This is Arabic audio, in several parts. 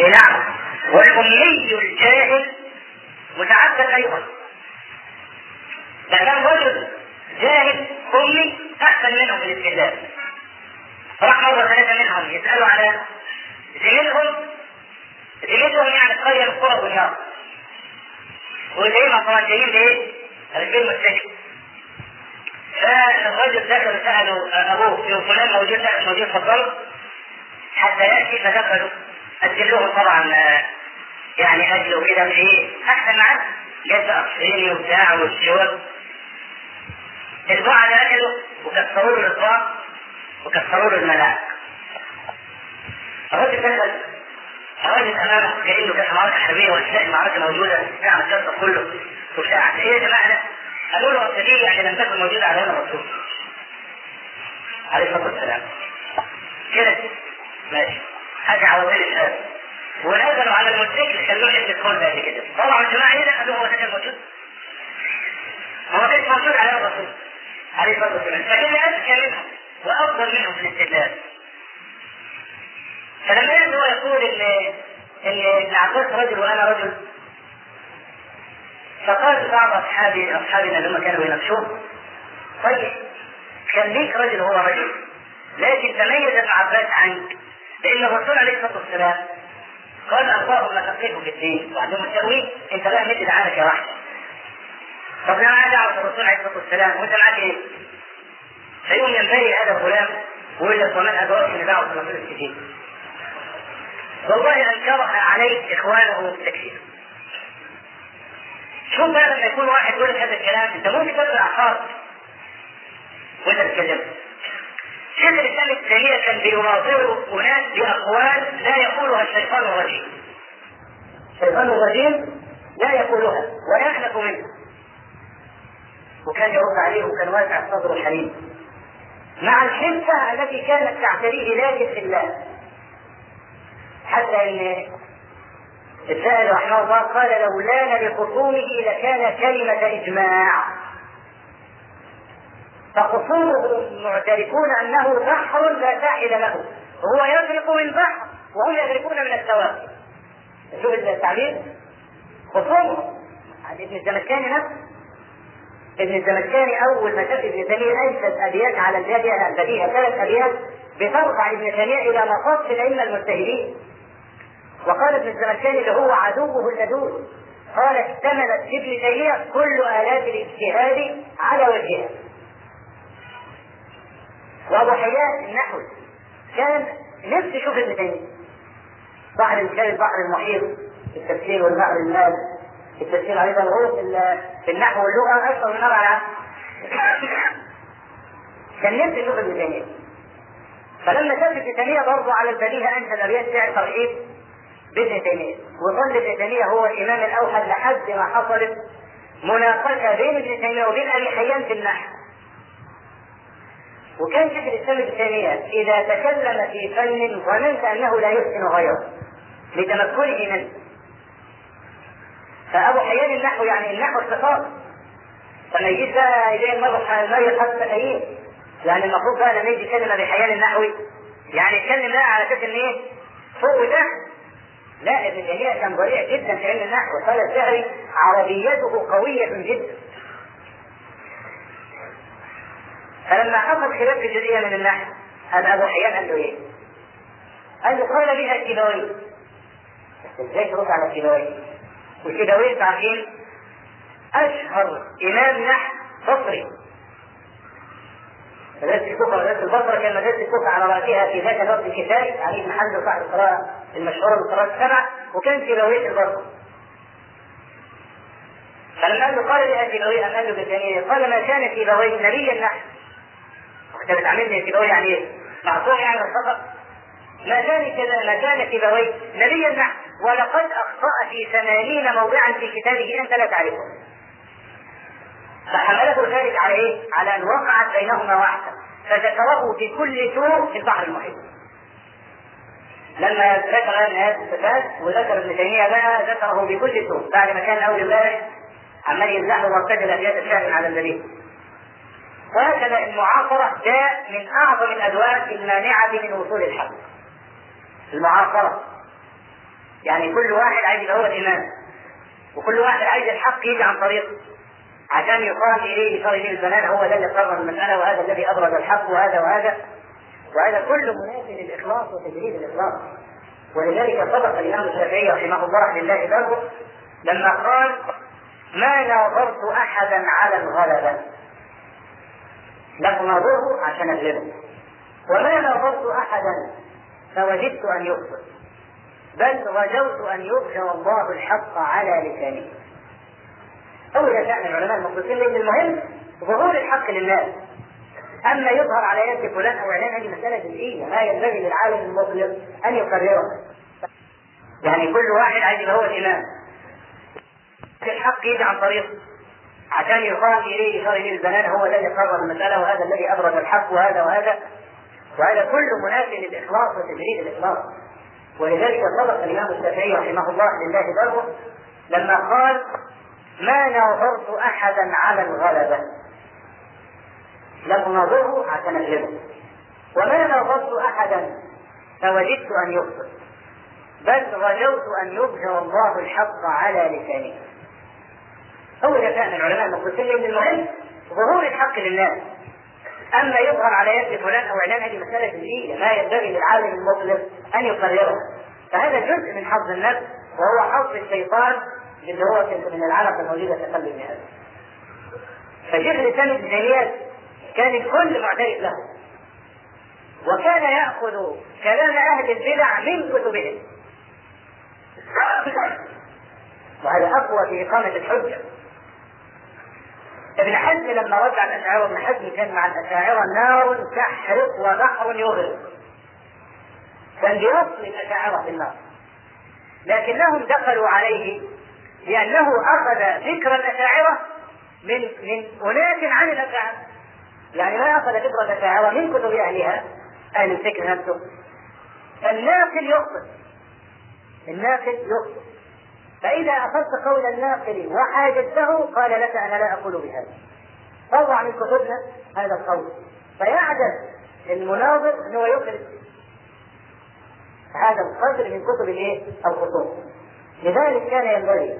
إيه نعم والأمي الجاهل متعبد أيضا. ده رجل جاهل أمي أحسن منهم في الاستدلال راح مرة ثلاثة منهم يسألوا على زميلهم زميلهم يعني القرية من قرى دمياط وزي طبعا جايين بايه؟ رجال مستشفى. فالرجل دخل سألوا أبوه فلان موجود؟ موجود فضل حتى يأتي فدخلوا. أجلوهم طبعا يعني أجلوا كده إيه أحسن معاه جاب أقصيني وبتاع والشوك البعد أجلوا وكسروا له الإطباق وكسروا له الملاعق الرجل دخل الراجل أمامه كأنه كان معركه حربيه واثناء المعركه موجوده نعم الكسر كله. وبتاع. إيه يا جماعة قالوا له دي يعني لم تكن موجودة على يوم الرسول. عليه الصلاة والسلام. كده. ماشي. عوضين الشاب ونزلوا على الموتوسيكل خلوه يحمل الكون بعد كده. طلعوا الجماعة هنا قالوا هو ده كان موجود. هو ما كانش موجود على الرسول عليه الصلاة والسلام. فكان اذكى منهم وأفضل منهم في الاستدلال. فلما يأتي هو يقول ان إن ابن عباس رجل وأنا رجل. فقال بعض اصحابي أصحابنا لما كانوا يناقشوه طيب كان ليك رجل هو رجل لكن تميز ابن عباس عنك. لأن الرسول عليه الصلاة والسلام قال اللهم فقهه في الدين. وعندهم التأويل أنت بقى مد عنك يا واحد طب عايز اعرف الرسول عليه الصلاة والسلام؟ وأنت معاك إيه؟ فيقوم ينبغي هذا الغلام ويقول ومن ادراك ان دعوة الرسول الكتير والله انكرها عليه إخوانه بالتكفير شوف بقى لما يكون واحد يقول هذا الكلام أنت ممكن تطلع حار وأنت تتكلم. شيخ الاسلام تيميه كان بيناظر اناس بأقوال لا يقولها الشيطان الرجيم. الشيطان الرجيم لا يقولها ويحلف منها. وكان يرد عليه وكان واسع الصدر الحليم. مع الحنفه التي كانت تعتريه لكن في الله. حتى إن السائل رحمه الله قال لو لأن لخصومه لكان كلمة إجماع. فخصومه معترفون أنه بحر لا ساحل له. وهو يغرق من بحر وهم يغرقون من السواد شوف التعبير. خصومه ابن الزمكاني نفسه. ابن الزمكاني أول ما شاف ابن تيمية أنشد أبيات على البديهة البديهة ثلاث أبيات بترفع ابن تيمية إلى مصاف الأئمة المجتهدين. وقال ابن الزمكاني اللي هو عدوه اللدود قال اشتملت في ابن تيمية كل آلات الاجتهاد على وجهها. وابو حيان النحوي. كان نفسه يشوف ابن تيميه بحر كان البحر المحيط في التفسير والبحر المال. في التفسير أيضا هو في النحو واللغة أكثر من أربع كان نفسه يشوف ابن تيميه فلما شاف ابن تيميه برضه على البديهة انشد ابيات شعر ترحيب بابن تيمية. وظل ابن تيمية هو الإمام الأوحد لحد ما حصلت مناقشة بين ابن تيمية وبين أبي حيان في النحو. وكان شيخ الاسلام ابن إذا تكلم في فن ظننت أنه لا يحسن غيره لتمكنه منه. فأبو حيان النحو يعني النحو اختصار فما يجيش بقى يجي المرة ما يحط إيه يعني المفروض بقى لما يجي يتكلم أبي حيان النحوي يعني يتكلم بقى على أساس إن إيه؟ فوق وتحت لا ابن تيمية كان ضريع جدا في علم النحو قال الشهري عربيته قوية جدا. فلما حصل خلاف في جزئية من النحو هذا أبو حيان قال له إيه؟ قال له قال بها الكيلوي إزاي ترد على الكيلوي؟ والكيلوي أنتوا عارفين أشهر إمام نحو بصري مدرسة الكوفة ومدرسة البصرة كان مدرسة الكوفة على رأسها في ذات الوقت الكفاية علي بن حمزة صاحب القراءة المشهورة بالقراءة السبع وكان في بوية البصرة. فلما قال قال لي في بويه قال له قال ما كان في بويه نبيا نحن. وانت بتعاملني بويه يعني إيه؟ معصوم يعني الخطأ. ما كان كذا ما كان في بويه نبيا نحن ولقد أخطأ في ثمانين موضعا في كتابه أنت لا تعرفه. فحمله ذلك على إيه؟ على أن وقعت بينهما واحدة فذكره في كل سور في البحر المحيط. لما ذكر هذه الصفات وذكر ابن تيمية بقى ذكره بكل سور بعد ما كان اول امبارح عمال يمزحه وارتجل ابيات الشعر على النبي. وهكذا المعاصرة داء من أعظم الأدواء المانعة من وصول الحق. المعاصرة. يعني كل واحد عايز هو الإمام. وكل واحد عايز الحق يجي عن طريقه عشان يقال إليه يصار اليه البنان هو ده اللي قرر المسألة وهذا الذي أبرز الحق وهذا وهذا. وهذا كله منافي للإخلاص وتجريد الإخلاص. ولذلك صدق الإمام الشافعي رحمه الله لله بره لما قال ما ناظرت احدا على الغلبة. لم ناظره عشان اغلبه وما ناظرت أحدا فوجدت أن يخطئ بل رجوت أن يظهر الله الحق على لسانه. أول شان العلماء المخلصين لأن المهم ظهور الحق للناس. أما يظهر على يد فلان أو علان هذه مسألة جزئية. ما ينبغي للعالم المخلص أن يقررها يعني كل واحد عايز يبقى هو الإمام. الحق يجي عن طريقه. عشان يقال إليه يشار اليه البنان هو الذي قرر المسألة وهذا الذي أبرز الحق وهذا وهذا. وهذا كله منافي للإخلاص وتجريد الإخلاص. ولذلك صدق الإمام الشافعي رحمه الله لله بره لما قال ما ناظرت أحدا على الغلبة. لم ناظره عشان اغلبه وما ناظرت أحدا فوجدت أن يخطئ بل رجوت أن يظهر الله الحق على لسانه هو ده كان العلماء المخلصين لأن المهم ظهور الحق للناس أما يظهر على يد فلان أو علان هذه مسألة جزئيه ما ينبغي للعالم المخلص أن يقررها فهذا جزء من حظ النفس وهو حظ الشيطان اللي هو من العلقه الموجودة في قلب ابن آدم فشيخ الاسلام ابن تيميه كان الكل معترف له. وكان يأخذ كلام أهل البدع من كتبهم. وهذا أقوى في إقامة الحجة. ابن حزم لما على الاشاعره ابن حزم كان مع الاشاعره نار تحرق وبحر يغرق. كان بيصل الاشاعره في النار. لكنهم دخلوا عليه لأنه أخذ فكر الاشاعره من من أناس عن الاشاعره يعني ما أخذ فكر الاشاعره من كتب أهلها أهل الفكر نفسه. الناقل يخطئ الناقل يخطئ فإذا أخذت قول الناقل وحاجزته قال لك أنا لا أقول بهذا. طلع من كتبنا هذا القول. فيعجز المناظر أنه يخرج هذا القدر من كتب الإيه؟ الخصوم لذلك كان ينبغي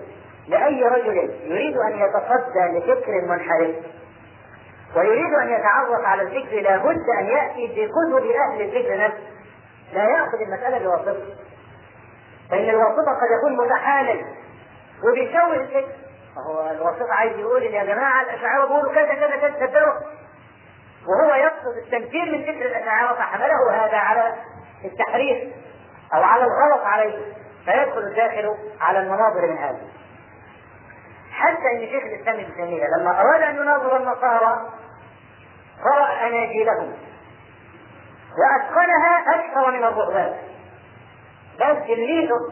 لأي رجل يريد أن يتصدى لفكر منحرف ويريد أن يتعرف على الفكر لابد أن يأتي بكتب أهل الفكر نفسه. لا يأخذ المسألة بواسطة. فإن الواسطة قد يكون متحالل وبيسوي الفكر هو الواسطة عايز يقول يا جماعة الأشاعرة بيقولوا كذا كذا كذا صدقوا وهو يقصد التنفير من فكر الأشاعرة فحمله هذا على التحريف أو على الغلط عليه فيدخل الداخل على المناظر من هذا حتى إن شيخ الإسلام ابن تيمية لما أراد أن يناظر النصارى قرأ أناجيلهم وأتقنها أكثر من الرهبان. بل تلميذه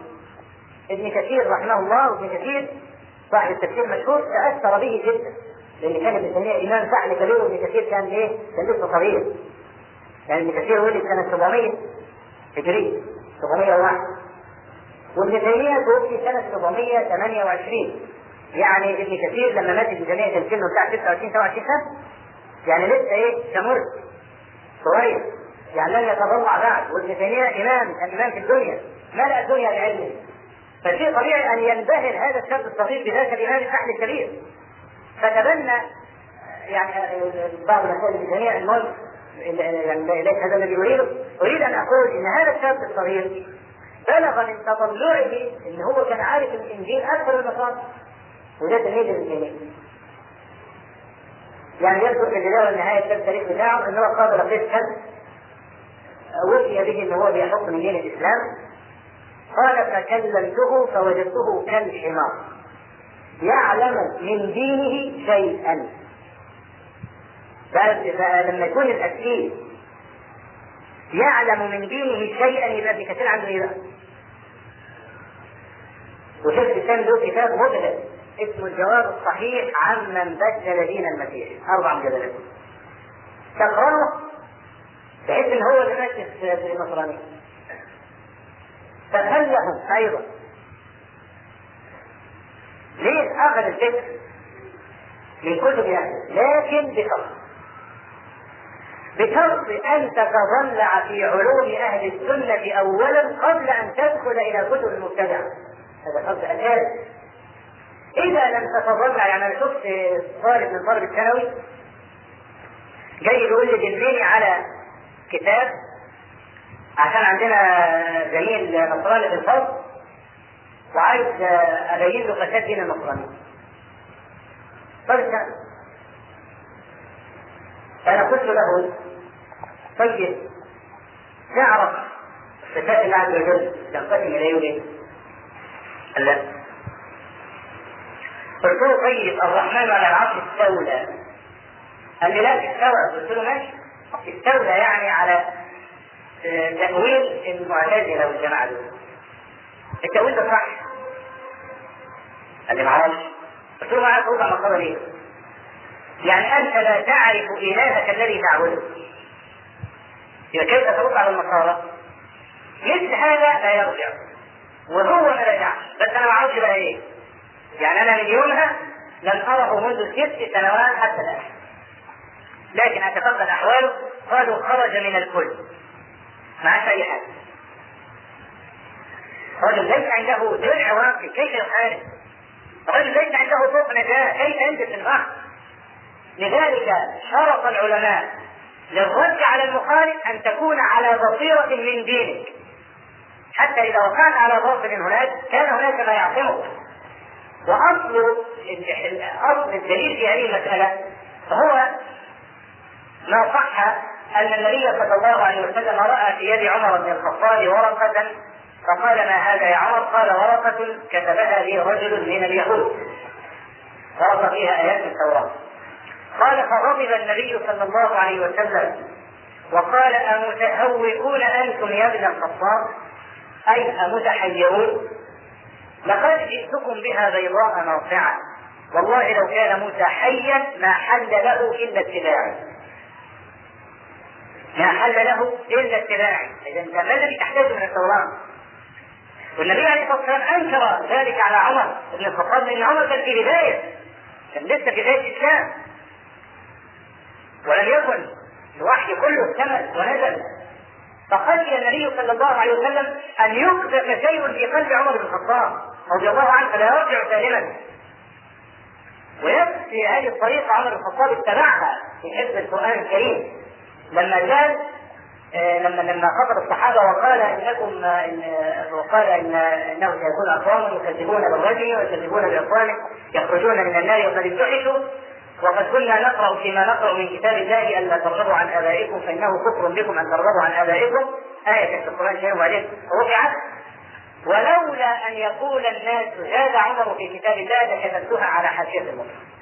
ابن كثير رحمه الله وابن كثير صاحب التفسير المشهور تأثر به جدا لأن كان ابن تيمية إمام فعل كبير وابن كثير كان إيه؟ كان لسه صغير. يعني ابن كثير ولد سنة 700 هجري 701 وابن تيمية توفي سنة 728 يعني ابن كثير لما مات تيميه كان سنه بتاع 26 27 سنة يعني لسه إيه؟ كمر صغير. يعني لم يتضرع بعد. وابن تيمية إمام كان إمام في الدنيا. ملأ الدنيا بعلمه فشيء طبيعي أن ينبهر هذا الشاب الصغير بذاك الامام الفحل الكبير. فتبنى يعني بعض ابن تيميه المهم يعني ليس هذا الذي أريده. أريد أن أقول إن هذا الشاب الصغير بلغ من تطلعه إن هو كان عارف الإنجيل أكثر من وده تلميذ تيميه يعني يذكر في البداية والنهاية كتاب التاريخ بتاعه إن هو قابل قسا وفي به إن هو بيحط من دين الإسلام. قال فكلمته فوجدته كالحمار. يعلم من دينه شيئا. فلما يكون الاكيد يعلم من دينه شيئا يبقى ابن كثير عنده إيه؟ وشيخ الاسلام له كتاب مبهر اسمه الجواب الصحيح عمن بدل دين المسيح. أربع مجلدات. تقرأه بحيث إن هو ماشي في النصرانيه فخلهم أيضا. ليه اخذ الفكر من كتب يعني لكن بشرط. بشرط أن تتضلع في علوم أهل السنة اولا قبل أن تدخل إلى من الكتب المبتدعه هذا فرض أساسي. إذا لم تتضرع يعني أنا شفت طالب من طالب الثانوي جاي يقول لي دلني على كتاب عشان عندنا زميل نصراني في وعايز ابين له فساد دين النصرانيه. طيب فانا قلت له طيب تعرف صفات الله عز وجل تنقسم إلى يومين؟ قال لا. قلت له طيب الرحمن على العرش استولى. قال لي لا استوى قلت له ماشي. استولى يعني على تأويل المعتزلة والجماعة دول. التأويل ده صح. قال لي معرفش له ما عارف اوضح مقالة ليه؟ يعني أنت لا تعرف إلهك الذي تعبده. يبقى كيف ترد على النصارى مثل هذا لا يرجع. وهو ما رجعش. بس أنا ما أعرفش بقى إيه. يعني أنا من يومها لم أره منذ ست سنوات حتى الآن. لكن أتفقد أحواله. قالوا خرج من الكل. ما اي حاجة رجل ليس عنده درع واقي كيف يحارب رجل ليس عنده طوق نجاة كيف في البحر لذلك شرط العلماء للرد على المخالف أن تكون على بصيرة من دينك. حتى إذا وقعت على باطل هناك كان هناك ما يعصمك وأصل اصل الدليل في هذه المسألة هو ما صح أن النبي صلى الله عليه وسلم رأى في يد عمر بن الخطاب ورقة فقال ما هذا يا عمر؟ قال ورقة كتبها لي رجل من اليهود. ورقه فيها آيات التوراة. قال فغضب النبي صلى الله عليه وسلم. وقال أمتهوكون أنتم يا ابن الخطاب؟ أي أمتحيرون؟ لقد جئتكم بها بيضاء ناصعة والله لو كان موسى حيا ما حل له إلا اتباعي ما حل له إلا اتباعي أنت ما الذي تحتاج من التوراة والنبي عليه الصلاة والسلام أنكر ذلك على عمر. بن الخطاب لأن عمر كان في بداية. كان لسه في بداية الإسلام. ولم يكن الوحي كله اكتمل ونزل. فخشي النبي صلى الله عليه وسلم أن يقذف شيء في قلب عمر بن الخطاب. رضي الله عنه فلا يرجع سالما. ويكفي هذه الطريقة عمر بن الخطاب اتبعها في حفظ القرآن الكريم. لما كان آه لما لما خطب الصحابة وقال إنكم إن وقال ان إنه سيكون أقوام يكذبون بالرجل ويكذبون بإخوانه يخرجون من النار وقد امتحشوا وقد كنا نقرأ فيما نقرأ من كتاب الله الا ترغبوا عن آبائكم فإنه كفر بكم أن ترغبوا عن آبائكم. آية في القرآن الكريم وبعدين رفعت ولولا أن يقول الناس زاد عمر في كتاب الله لكتبتها على حاشيه المصحف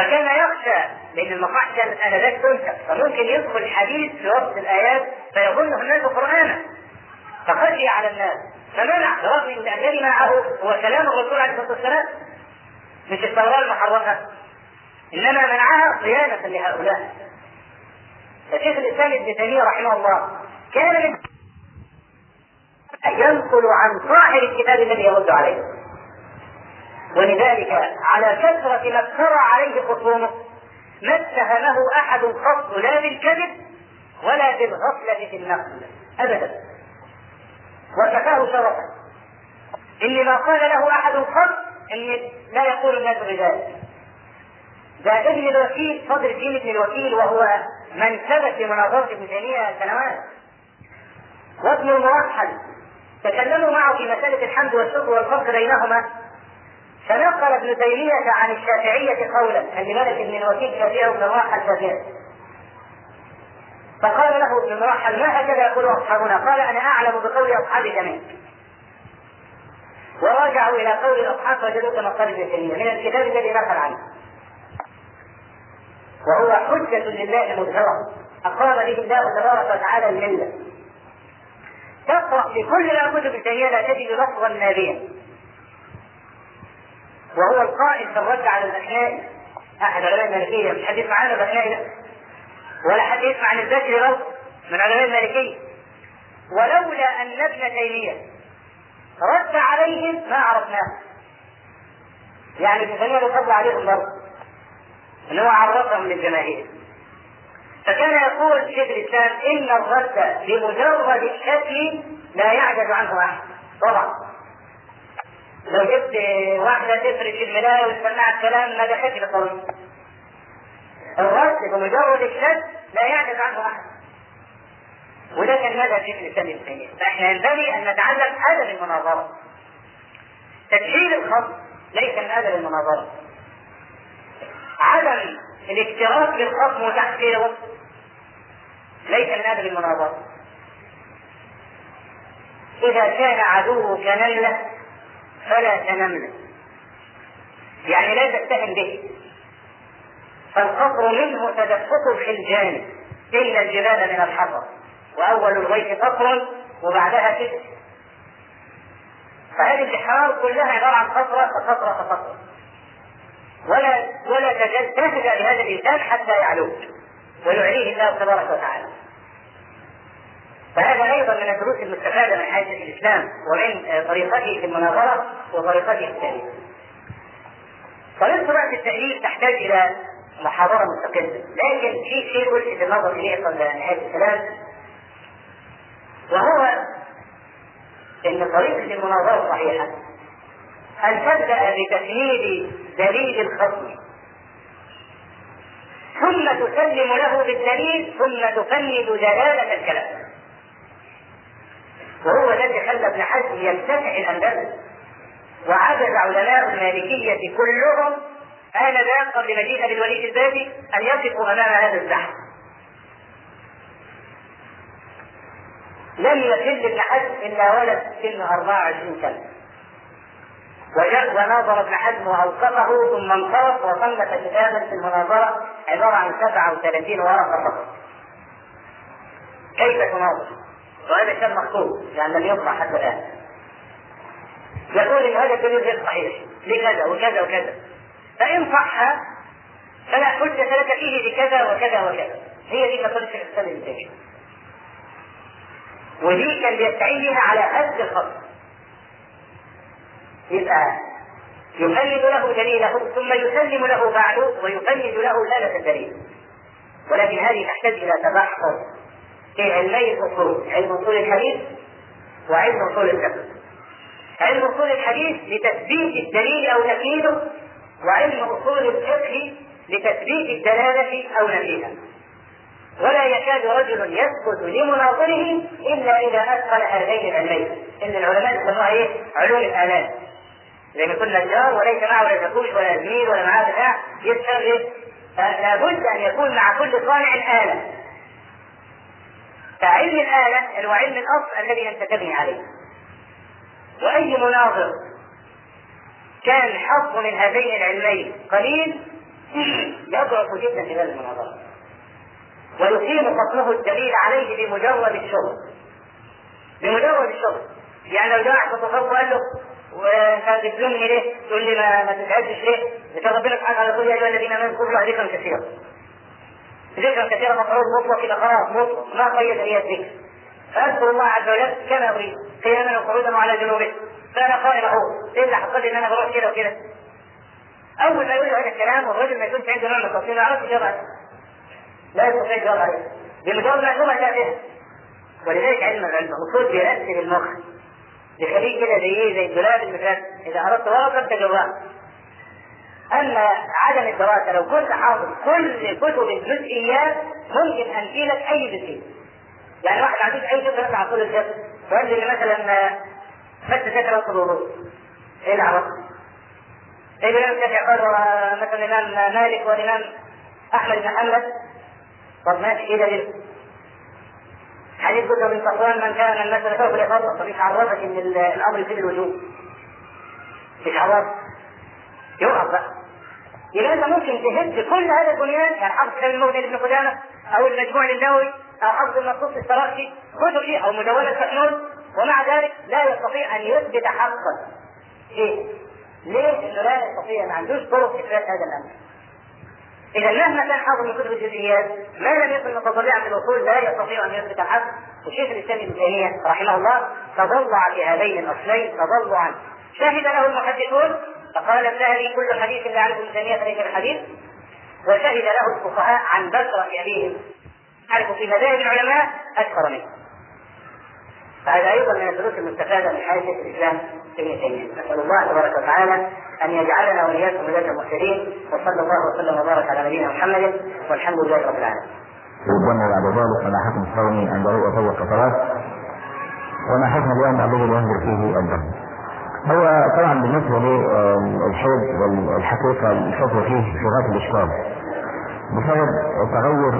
فكان يخشى لأن المصاحف انذاك تنسب فممكن يدخل حديث في وسط الآيات فيظنه الناس قرآنا. فخشي على الناس. فمنع برغم ان الذي معه هو كلام الرسول عليه الصلاة والسلام. مش التوراة المحرفة. إنما منعها صيانة لهؤلاء. فشيخ الإسلام ابن تيمية رحمه الله كان ينقل عن صاحب الكتاب الذي يرد عليه. ولذلك على كثرة ما افترى عليه خصومه ما اتهمه أحد قط لا بالكذب ولا بالغفلة في النقل أبدا. وكفاه شرفا. إن ما قال له أحد قط ان لا يقول الناس بذلك ده ابن الوكيل فضل الدين ابن الوكيل وهو من ثبت في مناظرة ابن تيمية سنوات وابن الموحد تكلموا معه في مسألة الحمد والشكر والفرق بينهما. فنقل ابن تيمية عن الشافعية قولا خلي بالك ابن الوكيل شافعي وابن الموحد شافعي فقال له ابن الموحد ما هكذا يقول أصحابنا؟ قال أنا أعلم بقول أصحابي جميعا وراجعوا إلى قول الأصحاب فوجدوا كما قال ابن تيمية من الكتاب الذي نقل عنه. وهو حجة لله مظهرة أقام به الله تبارك وتعالى الملة تقرأ في كل ما كتب تيمية لا تجد لفظا نابيا وهو القائل في الرد على الأحناء أحد علماء المالكية مش حد يسمع عنه الأحناء ولا حد يسمع عن البشر برضه من علماء المالكية. ولولا أن ابن تيمية رد عليهم ما عرفناه. يعني ابن تيميه رد عليهم برضه. إن هو عرفهم للجماهير. فكان يقول شيخ الإسلام إن الرد بمجرد الشكل لا يعجز عنه أحد. طبعا. لو جبت واحدة تفرش الملاية وتسمعها الكلام ما دخلش الطريق الرد بمجرد الشد لا يعجز عنه أحد. وده كان مذهب شيخ الاسلام تيميه فإحنا ينبغي أن نتعلم أدب المناظرة. تسهيل الخط ليس من أدب المناظرة. عدم الاكتراث بالخصم وتحقيره ليس من أدب المناظرة. إذا كان عدوك نمله فلا تنمله يعني لا تتهم به. فالقطر منه تدفق الخلجان إلا الجبال من الحطب وأول الغيث قطر وبعدها كده. فهذه البحار كلها عبارة عن قطرة فقطرة فقطرة ولا ولا تجد تهدى لهذا الإنسان حتى يعلوك ويعليه الله تبارك وتعالى. فهذا أيضا من الدروس المستفادة من حياه الإسلام ومن طريقته في المناظرة وطريقته في التاليف. طريقة بعد التأليف تحتاج إلى محاضرة مستقلة، لكن في شيء الفت النظر إليه قبل نهاية الكلام وهو إن طريقه المناظره الصحيحه أن تبدأ بتفنيد دليل الخصم. ثم تسلم له بالدليل ثم تفند دلالة الكلام. وهو الذي خلى ابن حزم يفتتح الأندلس وعجز علماء المالكية كلهم آنذاك قبل مجيء أبي الوليد البابي أن يقفوا أمام هذا الزحف. لم يحل ابن حزم إلا ولد سن 24 سنة. وجاء وناظر ابن حزم وأوقفه ثم انصرف وصنف كتابا في المناظرة عبارة عن 37 ورقة فقط. كيف تناظر؟ وهذا كان مخطوط يعني لم يطبع حتى الآن. يقول إن هذا الدليل غير صحيح لكذا وكذا وكذا. فإن صح فلا حجة لك فيه بكذا وكذا وكذا. هي دي فطرة الإسلام ابن تيمية ودي كان بيستعين على قد الخط يبقى يفند له دليله ثم يسلم له بعده ويفند له آلة الدليل ولكن هذه تحتاج إلى تبحر. في علمي الأصول علم أصول الحديث وعلم أصول الفقه. علم أصول الحديث لتثبيت الدليل أو تكييده وعلم أصول الفقه لتثبيت الدلالة أو نفيها ولا يكاد رجل يثبت لمناظره إلا إذا اتقن هذين العلمين. إن العلماء يسموها إيه؟ علوم الآلات. زي ما يكون نجار وليس معه ولا شاكوش ولا زميل ولا معاه بتاع يشتغل إيه؟ لابد أن يكون مع كل صانع اله فعلم الاله هو علم الأصل الذي انت تبني عليه وأي مناظر كان حظ من هذين العلمين قليل يضعف جدا في هذه المناظرة ويقيم فصله الدليل عليه بمجرد الشغل بمجرد الشغل يعني لو جاء التصوف وقال له وانت بتلومني ليه؟ تقول لي ما, ما تتعبش ليه؟ لكن ربنا سبحانه وتعالى يقول يا أيها الذين آمنوا كفروا ذكرا كثيرا. ذكرا كثيرا مفعول مطلق إلى خلاص مطلق ما قيد هي الذكر. فأذكر الله عز وجل كما أريد قياما وقعودا وعلى جنوبه. فأنا قائم اهو إيه اللي حصل أن أنا بروح كده وكده أول ما يقول هذا الكلام والرجل ما يكونش عنده نوع من ما يعرفش يجاوب لا يستطيع يجاوب عليه. بمجرد معلومه تافهه ولذلك علم العلم اصول بيرتب المخ. بيخليه كده زي إيه زي الدولاب المثال إذا اردت ورقه جواه اما عدم الدراسه لو كنت حافظ كل كتب الجزئيات ممكن انفي لك أي جزئية يعني واحد عندوش أي فكره عن كل الجسد وقال لي مثلا بس ذكر وقت الوضوء إيه العرب؟ إيه الإمام الشافعي قال مثلا الإمام مالك والإمام أحمد بن حنبل طب ماشي إيه دليل؟ حديث بكر بن صفوان من كان المسألة فوق الإفاضة فمش عرفك إن الأمر يفيد الوجوب. مش عرف. يقف بقى. يبقى أنت ممكن تهد كل هذا البنيان يعني حفظ كتاب المغني لابن قدامة أو المجموع للنووي أو حفظ المنصوص السراقي كتب دي أو مدونة سحنون ومع ذلك لا يستطيع أن يثبت حقا إيه؟ ليه؟ انه لا يستطيع ما عندوش طرق اثبات هذا الأمر. إذا مهما كان حاضر من كتب الجزئيات ما لم يكن متطلعا في الاصول لا يستطيع أن يثبت الحق وشيخ الإسلام ابن تيمية رحمه الله تضلع في هذين الأصلين تضلعا شهد له المحدثون فقال الذهبي كل حديث لا يعرفه ابن تيميه فليس بحديث وشهد له الفقهاء عن بكرة ابيهم يعرف في مذاهب العلماء أكثر منه فهذا أيضا من الدروس المستفادة من حياة الإسلام ابن تيمية نسأل الله تبارك وتعالى أن يجعلنا وإياكم هداة المهتدين وصلى الله وسلم وبارك على نبينا محمد والحمد لله رب العالمين. ربما بعد ذلك على حكم الصوم عند رؤى طول الفترات وما حكم اليوم الذي ينظر فيه الدم. هو طبعا بالنسبة للحيض والحقيقة الفتوى فيه في غايه الاشكال بسبب تغير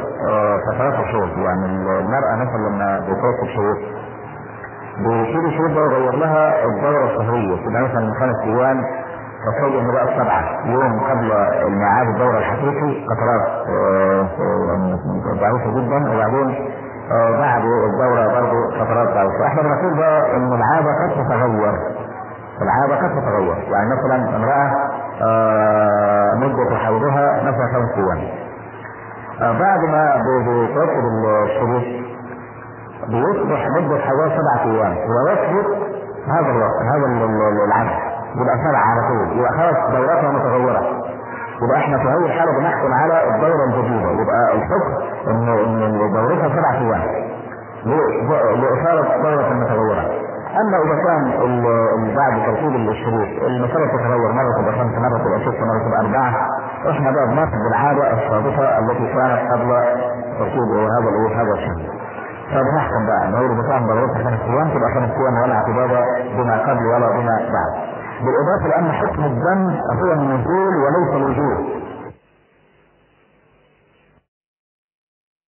فترات الحيض يعني المرأة مثلا لما بتوصل شهور بيشيل الشهور ده ويغير لها الدورة الشهريه تبقى مثلا من خمس أيام تصل ان بقى سبعة يوم قبل الميعاد الدورة الحقيقي فترات ضعيفة جدا. وبعدين بعد الدورة برضه فترات ضعيفة. إحنا بنقول بقى ان العادة قد تتغير. العاده قد تتغير. يعني مثلا امرأة مدة حيضها مثلا خمس أيام بعد ما بتوصل الشروط بيصبح مدة حوالي سبعة أيام ويثبت هذا هذا العدد يبقى سبعة على طول. يبقى خلاص دوراتها متغيرة يبقى إحنا في هذه الحالة بنحكم على الدورة الجديدة. يبقى الحكم ان ان دورتها سبعة أيام لإثارة دورة متغيرة أما إذا كان بعد ترتيب الشروط المسألة تتغير مرة تبقى خمسة مرة تبقى ستة مرة تبقى أربعة. إحنا بقى بناخد بالعادة السابقة التي كانت قبل ترتيب هذا الإيه هذا الشهر. فبنحكم بقى. ان هو المساهم ضرورتها خمس أيام تبقى خمس أيام ولا اعتبار بما قبل ولا بما بعد. بالإضافة لأن حكم الدم هو النزول وليس الوجود.